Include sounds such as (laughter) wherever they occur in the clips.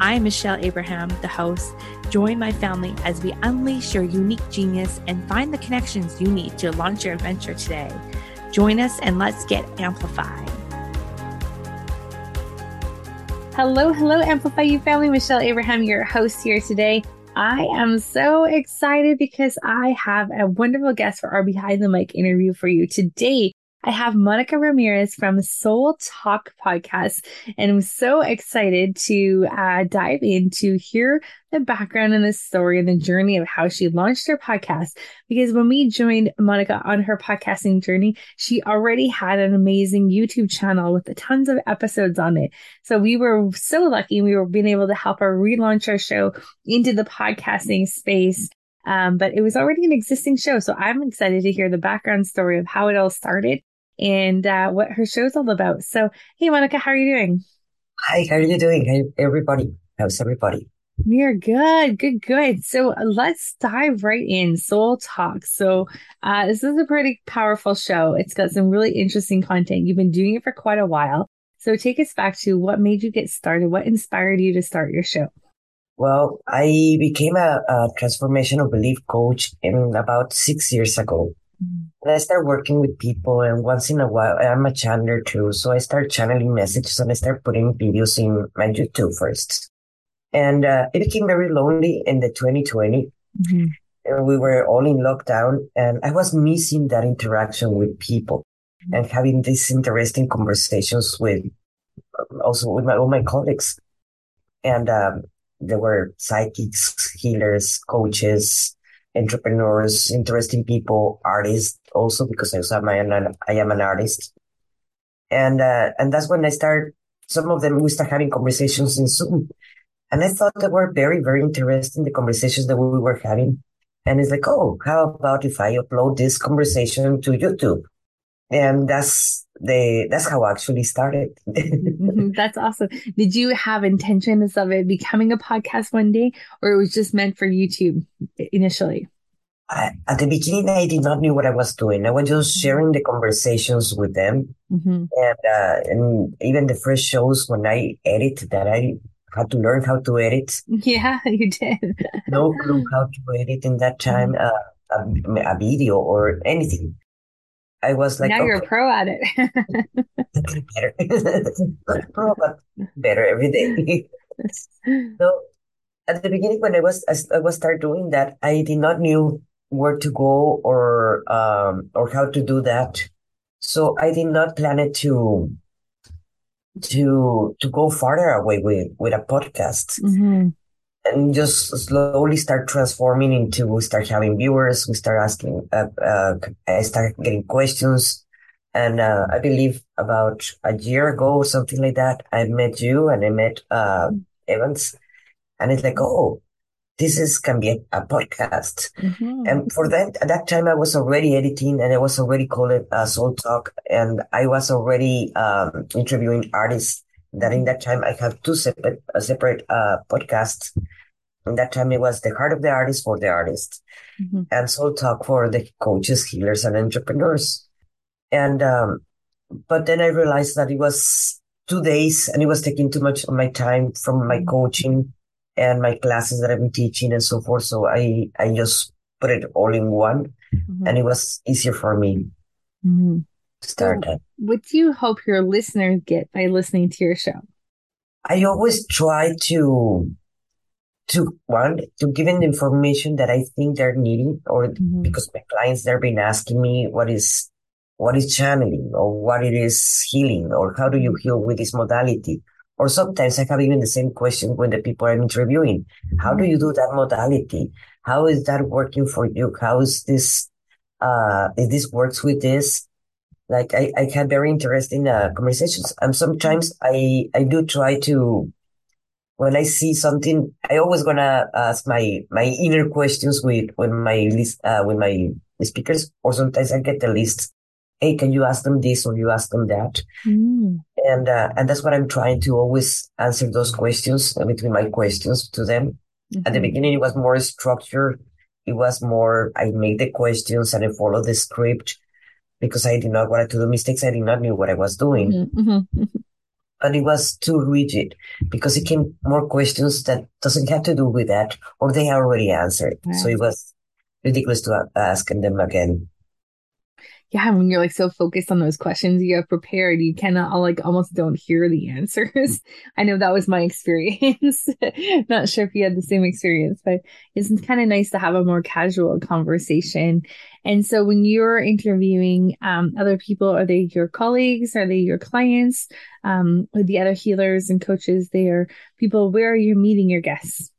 I'm Michelle Abraham, the host. Join my family as we unleash your unique genius and find the connections you need to launch your adventure today. Join us and let's get amplified. Hello, hello, Amplify You family. Michelle Abraham, your host here today. I am so excited because I have a wonderful guest for our behind the mic interview for you today. I have Monica Ramirez from Soul Talk podcast, and I'm so excited to uh, dive in to hear the background and the story and the journey of how she launched her podcast. Because when we joined Monica on her podcasting journey, she already had an amazing YouTube channel with tons of episodes on it. So we were so lucky we were being able to help her relaunch our show into the podcasting space um, but it was already an existing show. So I'm excited to hear the background story of how it all started and uh, what her show's all about. So, hey, Monica, how are you doing? Hi, how are you doing? Hey, everybody. How's everybody? We're good, good, good. So let's dive right in. Soul Talk. So uh, this is a pretty powerful show. It's got some really interesting content. You've been doing it for quite a while. So take us back to what made you get started. What inspired you to start your show? Well, I became a, a transformational belief coach in about six years ago. And I start working with people, and once in a while, I'm a channeler too. So I start channeling messages and I start putting videos in my YouTube first. And uh, it became very lonely in the 2020. Mm-hmm. And we were all in lockdown, and I was missing that interaction with people mm-hmm. and having these interesting conversations with also with my all my colleagues. And um, there were psychics, healers, coaches, entrepreneurs, interesting people, artists also because I am an, I am an artist. And, uh, and that's when I start, some of them, we start having conversations in Zoom. And I thought they were very, very interesting, the conversations that we were having. And it's like, oh, how about if I upload this conversation to YouTube? And that's the, that's how I actually started. Mm-hmm. (laughs) that's awesome. Did you have intentions of it becoming a podcast one day or it was just meant for YouTube initially? I, at the beginning, I did not know what I was doing. I was just sharing the conversations with them, mm-hmm. and uh, and even the first shows when I edit that I had to learn how to edit. (laughs) Yeah, you did. no clue how to edit in that time mm-hmm. uh, a, a, video or anything. I was like, now okay. you're a pro at it. (laughs) better, (laughs) pro, but (laughs) better every day. so at the beginning, when I was I was start doing that, I did not knew where to go or um, or how to do that. So I did not plan it to to to go farther away with with a podcast. Mm-hmm. And just slowly start transforming into we start having viewers, we start asking, uh, uh, I start getting questions, and uh, I believe about a year ago or something like that, I met you and I met uh, Evans, and it's like, oh, this is can be a, a podcast. Mm-hmm. And for that, at that time, I was already editing and I was already calling uh, Soul Talk and I was already um, interviewing artists. That in that time, I have two separate, uh, separate uh, podcasts. In that time, it was the heart of the artist for the artist mm-hmm. and Soul Talk for the coaches, healers, and entrepreneurs. And, um, but then I realized that it was two days and it was taking too much of my time from my mm-hmm. coaching and my classes that I've been teaching and so forth. So I, I just put it all in one mm-hmm. and it was easier for me mm-hmm. To start What do you hope your listeners get by listening to your show? I always try to, to one, to give them the information that I think they're needing or mm-hmm. because my clients, they've been asking me what is, what is channeling or what it is healing or how do you heal with this modality? Or sometimes I have even the same question when the people I'm interviewing. How do you do that modality? How is that working for you? How is this, uh, if this works with this? Like I, I had very interesting uh, conversations. And sometimes I, I do try to, when I see something, I always gonna ask my my inner questions with when my list uh, with my speakers, or sometimes I get the list. Hey, can you ask them this or you ask them that? Mm. And uh, and that's what I'm trying to always answer those questions uh, between my questions to them. Mm-hmm. At the mm-hmm. beginning, it was more structured. It was more I made the questions and I followed the script because I did not want to do mistakes. I did not know what I was doing. Mm-hmm. mm-hmm but it was too rigid because it came more questions that doesn't have to do with that or they already answered. Right. So it was ridiculous to ask them again yeah, when you're like so focused on those questions you have prepared, you cannot like almost don't hear the answers. (laughs) I know that was my experience. (laughs) Not sure if you had the same experience, but it's kind of nice to have a more casual conversation. And so when you're interviewing um, other people, are they your colleagues? Are they your clients? Um, the other healers and coaches, they are people, where are you meeting your guests?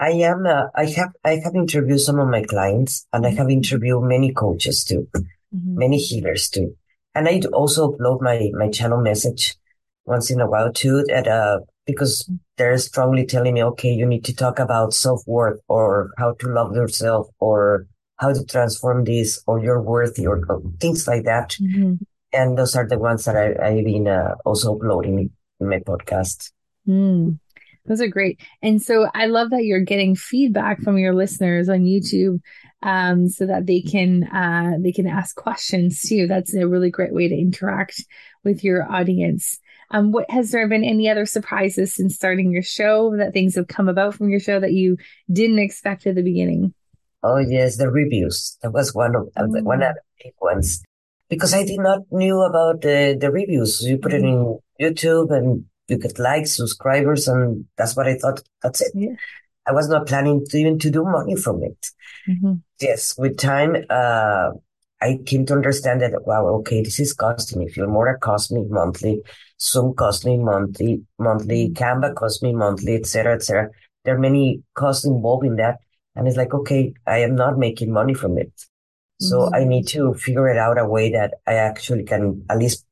I am. Uh, I have. I have interviewed some of my clients, and I have interviewed many coaches too mm-hmm. many healers too. And I also upload my, my channel message once in a while too, that, uh, because mm-hmm. they're strongly telling me, okay, you need to talk about self worth or how to love yourself or how to transform this or you're worthy or, or things like that. Mm-hmm. And those are the ones that I, I've been uh, also uploading in my podcast. Mm. Those are great. And so I love that you're getting feedback from your listeners on YouTube um, so that they can uh, they can ask questions too. That's a really great way to interact with your audience. Um, what has there been any other surprises since starting your show that things have come about from your show that you didn't expect at the beginning? Oh yes, the reviews. That was one of oh. the, one of the big ones because I did not knew about the the reviews. You put it in YouTube and you get likes, subscribers, and that's what I thought. That's it. Yeah. I was not planning to even to do money from it. Mm-hmm. Yes, with time, uh, I came to understand that, wow, okay, this is costing me. Filmora cost me monthly. Zoom cost me monthly, monthly. Mm-hmm. Canva cost me monthly, etc., etc. There are many costs involved in that. And it's like, okay, I am not making money from it. So mm-hmm. I need to figure it out a way that I actually can at least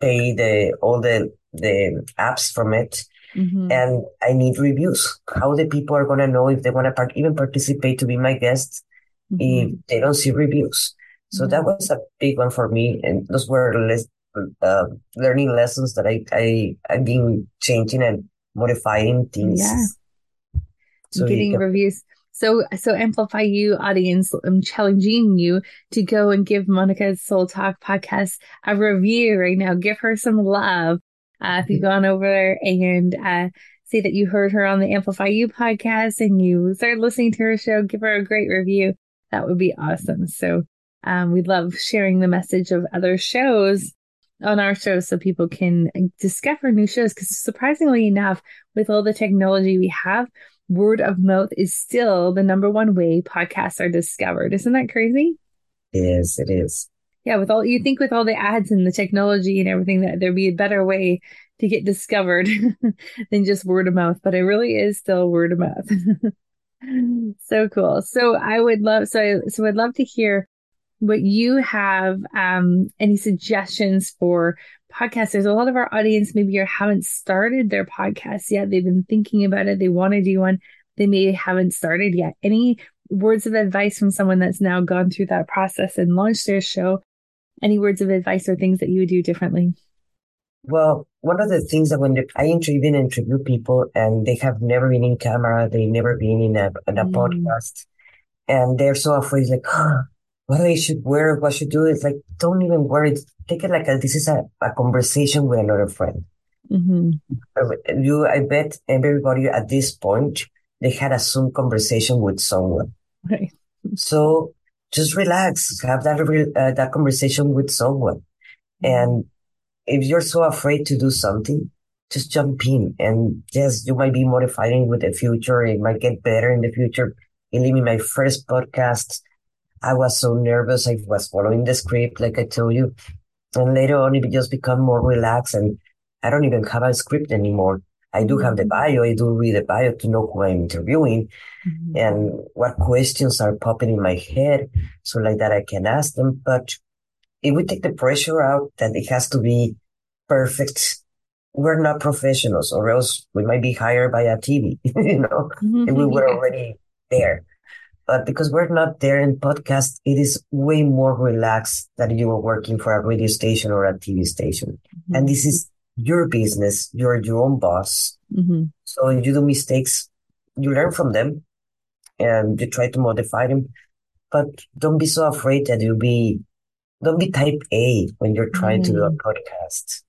pay the, all the, the apps from it Mm-hmm. And I need reviews. How the people are going to know if they want to part- even participate to be my guests mm-hmm. if they don't see reviews. So mm-hmm. that was a big one for me. And those were less, uh, learning lessons that I, I, I've been changing and modifying things. Yeah. So Getting reviews. So, so Amplify You audience, I'm challenging you to go and give Monica's Soul Talk podcast a review right now. Give her some love. Uh, if you go on over and uh, say that you heard her on the Amplify You podcast and you started listening to her show, give her a great review. That would be awesome. So um, we love sharing the message of other shows on our show so people can discover new shows. Because surprisingly enough, with all the technology we have, word of mouth is still the number one way podcasts are discovered. Isn't that crazy? Yes, it is yeah, with all you think with all the ads and the technology and everything that there'd be a better way to get discovered (laughs) than just word of mouth, but it really is still word of mouth. (laughs) so cool. So I would love so I, so I'd love to hear what you have um any suggestions for podcasts. There's a lot of our audience maybe you haven't started their podcast yet. They've been thinking about it. They want to do one. They maybe haven't started yet. Any words of advice from someone that's now gone through that process and launched their show any words of advice or things that you would do differently? Well, one of the things that when I interview, even interview people and they have never been in camera, they've never been in a, in a mm. podcast, and they're so afraid, like, oh, (gasps) what I should wear, what should do. It's like, don't even worry. Take it like a, this is a, a conversation with another friend. Mm-hmm. You, I bet everybody at this point, they had a Zoom conversation with someone. Right. So just relax, have that uh, that conversation with someone. And if you're so afraid to do something, just jump in. And yes, you might be modifying with the future. It might get better in the future. Believe me, my first podcast, I was so nervous. I was following the script, like I told you. And later on, it just become more relaxed. And I don't even have a script anymore. I do have the mm-hmm. bio. I do read the bio to know who I'm interviewing mm-hmm. and what questions are popping in my head. So like that, I can ask them, but it would take the pressure out that it has to be perfect we're not professionals, or else we might be hired by a TV, (laughs) you know, mm-hmm. and we were (laughs) already there. But because we're not there in podcast, it is way more relaxed than you are working for a radio station or a TV station. Mm-hmm. And this is your business. You're your own boss. Mm-hmm. So you do mistakes, you learn from them and you try to modify them. But don't be so afraid that you'll be, don't be type A when you're trying to do a mm-hmm. podcast.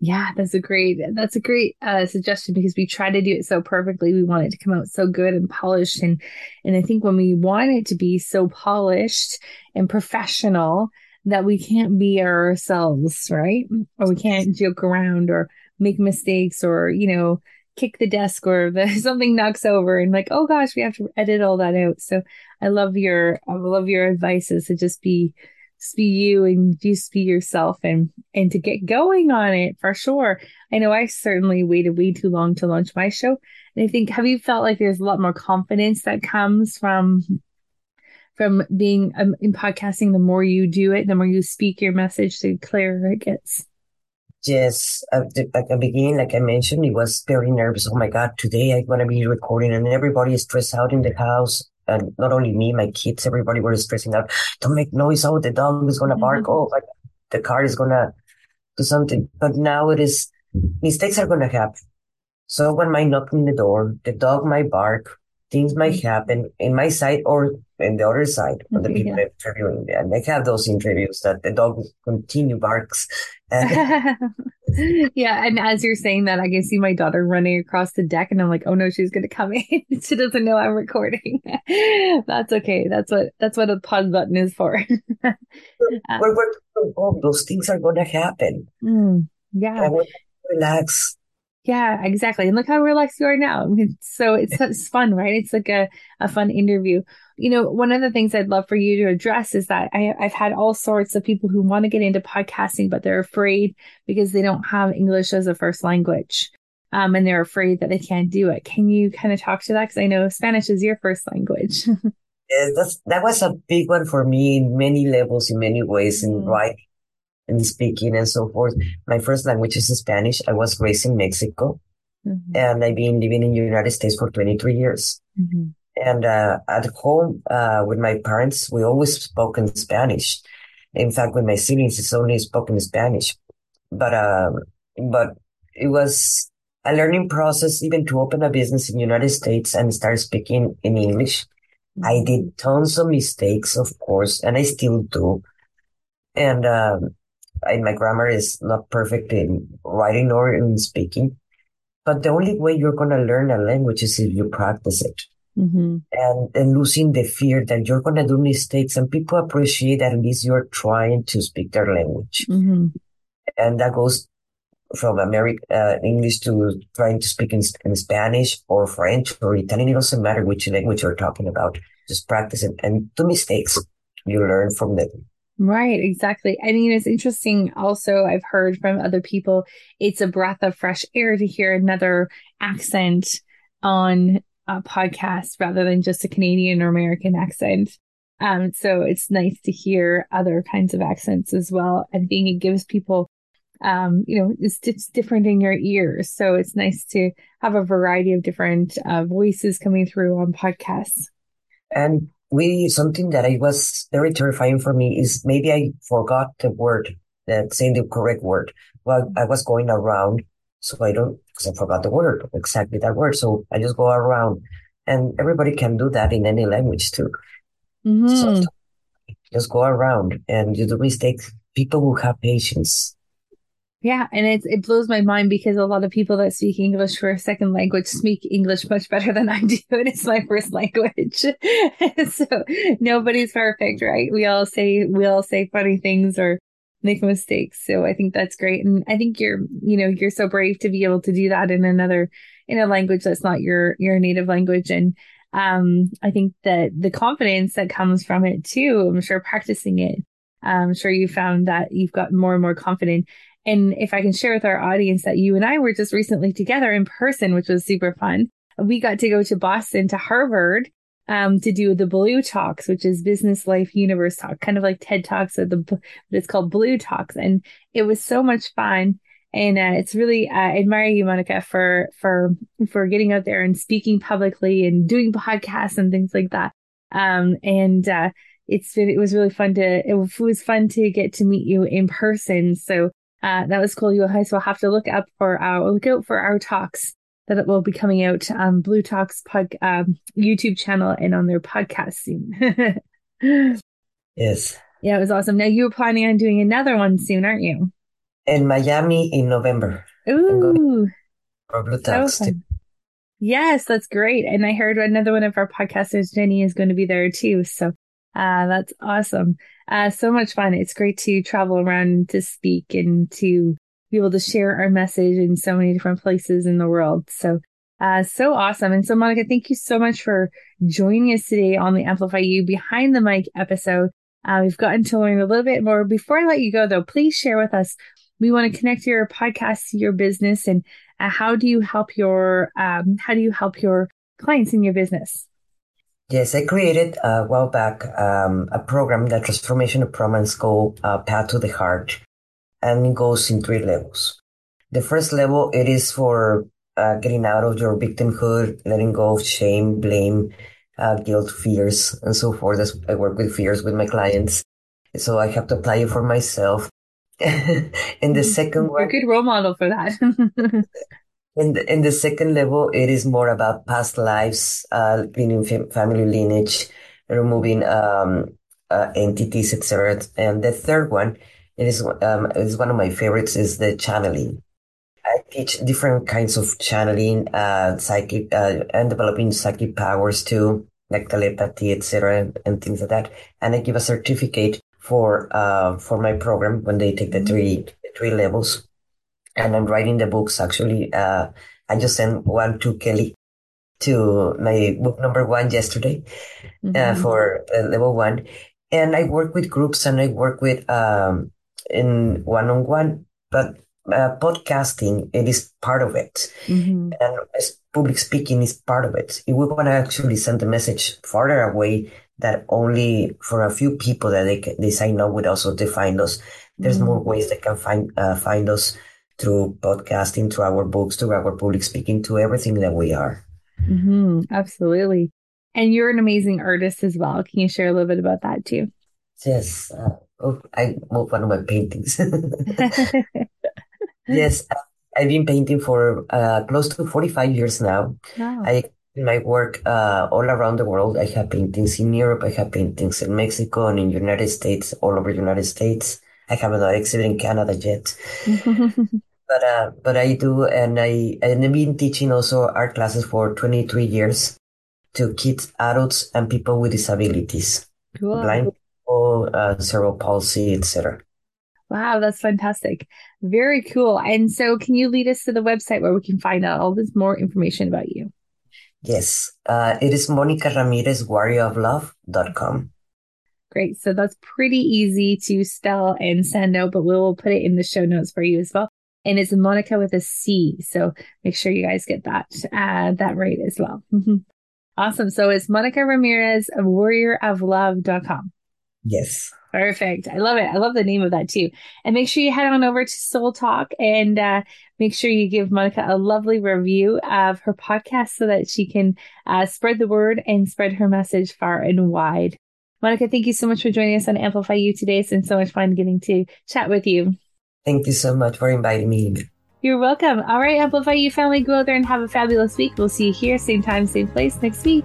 Yeah, that's a great that's a great uh, suggestion because we try to do it so perfectly. We want it to come out so good and polished, and and I think when we want it to be so polished and professional that we can't be ourselves, right? Or we can't joke around or make mistakes or you know kick the desk or (laughs) the, something knocks over and like oh gosh we have to edit all that out. So I love your I love your advices to just be just be you and just be yourself and and to get going on it for sure. I know I certainly waited way too long to launch my show. And I think have you felt like there's a lot more confidence that comes from from being um, in podcasting the more you do it, the more you speak your message, the clearer it gets. Yes, at the, at the beginning, like I mentioned, it was very nervous. Oh my God, today I'm going to be recording and everybody is stressed out in the house and not only me, my kids, everybody were stressing out. Don't make noise. Oh, the dog is gonna bark. Mm-hmm. Oh, like the car is gonna do something. But now it is mistakes are gonna happen. Someone might knock on the door. The dog might bark. Things might mm-hmm. happen in my side or in the other side of the people yeah. interviewing. And I have those interviews that the dog continue barks. (laughs) yeah, and as you're saying that, I can see my daughter running across the deck, and I'm like, "Oh no, she's gonna come in. (laughs) she doesn't know I'm recording." (laughs) that's okay. That's what that's what a pause button is for. we're, we're, oh, those things are gonna happen. Mm, yeah, relax. Yeah, exactly. And look how relaxed you are now. so it's, (laughs) it's fun, right? It's like a, a fun interview. You know, one of the things I'd love for you to address is that I, I've had all sorts of people who want to get into podcasting, but they're afraid because they don't have English as a first language. Um, and they're afraid that they can't do it. Can you kind of talk to that? Because I know Spanish is your first language. (laughs) yeah, that's, that was a big one for me in many levels, in many ways, in mm. writing and speaking and so forth. My first language is Spanish. I was raised in Mexico mm-hmm. and I've been living in the United States for 23 years. Mm-hmm. And uh, at home uh, with my parents, we always spoke in Spanish. In fact, with my siblings, it's only spoken Spanish. But um, but it was a learning process even to open a business in the United States and start speaking in English. Mm-hmm. I did tons of mistakes, of course, and I still do. And um, I, my grammar is not perfect in writing or in speaking. But the only way you're going to learn a language is if you practice it. Mm-hmm. And, and losing the fear that you're going to do mistakes and people appreciate that at least you're trying to speak their language. Mm-hmm. And that goes from American uh, English to trying to speak in, in, Spanish or French or Italian. It doesn't matter which language you're talking about. Just practice it and do mistakes. You learn from them. Right, exactly. I mean, it's interesting. Also, I've heard from other people, it's a breath of fresh air to hear another accent on a podcast rather than just a Canadian or American accent. Um, so it's nice to hear other kinds of accents as well. I think it gives people, um, you know, it's, it's different in your ears. So it's nice to have a variety of different uh, voices coming through on podcasts. And we something that I was very terrifying for me is maybe I forgot the word, that saying the correct word. Well, I was going around, so I don't because I forgot the word exactly that word. So I just go around, and everybody can do that in any language too. Mm-hmm. So just go around and you do mistakes. People who have patience yeah, and it it blows my mind because a lot of people that speak English for a second language speak English much better than I do, (laughs) and it's my first language. (laughs) so nobody's perfect, right? We all say we all say funny things or make mistakes. So I think that's great, and I think you're you know you're so brave to be able to do that in another in a language that's not your your native language, and um I think that the confidence that comes from it too. I'm sure practicing it. I'm sure you found that you've got more and more confident and if I can share with our audience that you and I were just recently together in person, which was super fun. We got to go to Boston to Harvard um, to do the Blue Talks, which is Business Life Universe Talk, kind of like TED Talks, or the but it's called Blue Talks, and it was so much fun. And uh, it's really uh, I admire you, Monica, for for for getting out there and speaking publicly and doing podcasts and things like that. Um, and uh, it's been it was really fun to it was fun to get to meet you in person. So uh, that was cool. You guys will have to look up for our look out for our talks that it will be coming out on Blue Talks pod, um, YouTube channel and on their podcast soon. yes. (laughs) Yeah, it was awesome. Now you were planning on doing another one soon, aren't you? In Miami in November. Ooh. For Blue Talks. So yes, that's great. And I heard another one of our podcasters, Jenny, is going to be there too. So uh, that's awesome. Uh, so much fun. It's great to travel around to speak and to be able to share our message in so many different places in the world. So, uh, so awesome. And so, Monica, thank you so much for joining us today on the Amplify You Behind the Mic episode. Uh, we've gotten to learn a little bit more. Before I let you go, though, please share with us. We want to connect your podcast to your business, and uh, how do you help your um, how do you help your clients in your business? Yes, I created a while back um, a program, the Transformation of Promise called uh, Path to the Heart, and it goes in three levels. The first level, it is for uh, getting out of your victimhood, letting go of shame, blame, uh, guilt, fears, and so forth. I work with fears with my clients, so I have to apply it for myself. (laughs) and the mm-hmm. second one, a good role model for that. (laughs) in the, in the second level, it is more about past lives, uh, cleaning family lineage, removing um, uh, entities, etc. And the third one it is um, is one of my favorites. Is the channeling. I teach different kinds of channeling, uh, psychic, uh, and developing psychic powers too, like telepathy, etc., and, and, things like that. And I give a certificate for uh for my program when they take the three three levels. And I'm writing the books. Actually, uh, I just sent one to Kelly to my book number one yesterday uh, mm-hmm. uh, for uh, level one. And I work with groups and I work with um, in one on one, but uh, podcasting it is part of it, mm-hmm. and public speaking is part of it. If we want to actually send the message farther away, that only for a few people that they can, they sign up with us or they find us. There's mm-hmm. more ways they can find uh, find us through podcasting, through our books, through our public speaking, to everything that we are. Mm-hmm. Absolutely. And you're an amazing artist as well. Can you share a little bit about that too? Yes. Uh, Oh, I moved one of my paintings. (laughs) (laughs) yes, I've been painting for uh, close to 45 years now. Wow. I my work uh, all around the world. I have paintings in Europe. I have paintings in Mexico and in United States, all over United States. I have not exhibit in Canada yet. (laughs) but uh, but I do, and I and I've been teaching also art classes for 23 years to kids, adults, and people with disabilities, cool. blind uh, cerebral palsy, etc. Wow, that's fantastic. Very cool. And so, can you lead us to the website where we can find out all this more information about you? Yes, uh, it is Monica Ramirez, warrioroflove.com. Great. So that's pretty easy to spell and send out, but we'll put it in the show notes for you as well. And it's Monica with a C. So make sure you guys get that, uh, that right as well. awesome. So it's Monica Ramirez of warrioroflove.com. Yes. Perfect. I love it. I love the name of that too. And make sure you head on over to Soul Talk and uh, make sure you give Monica a lovely review of her podcast so that she can uh, spread the word and spread her message far and wide. Monica, thank you so much for joining us on Amplify You today. It's been so much fun getting to chat with you. Thank you so much for inviting me. You're welcome. All right, Amplify You family, go out there and have a fabulous week. We'll see you here, same time, same place next week.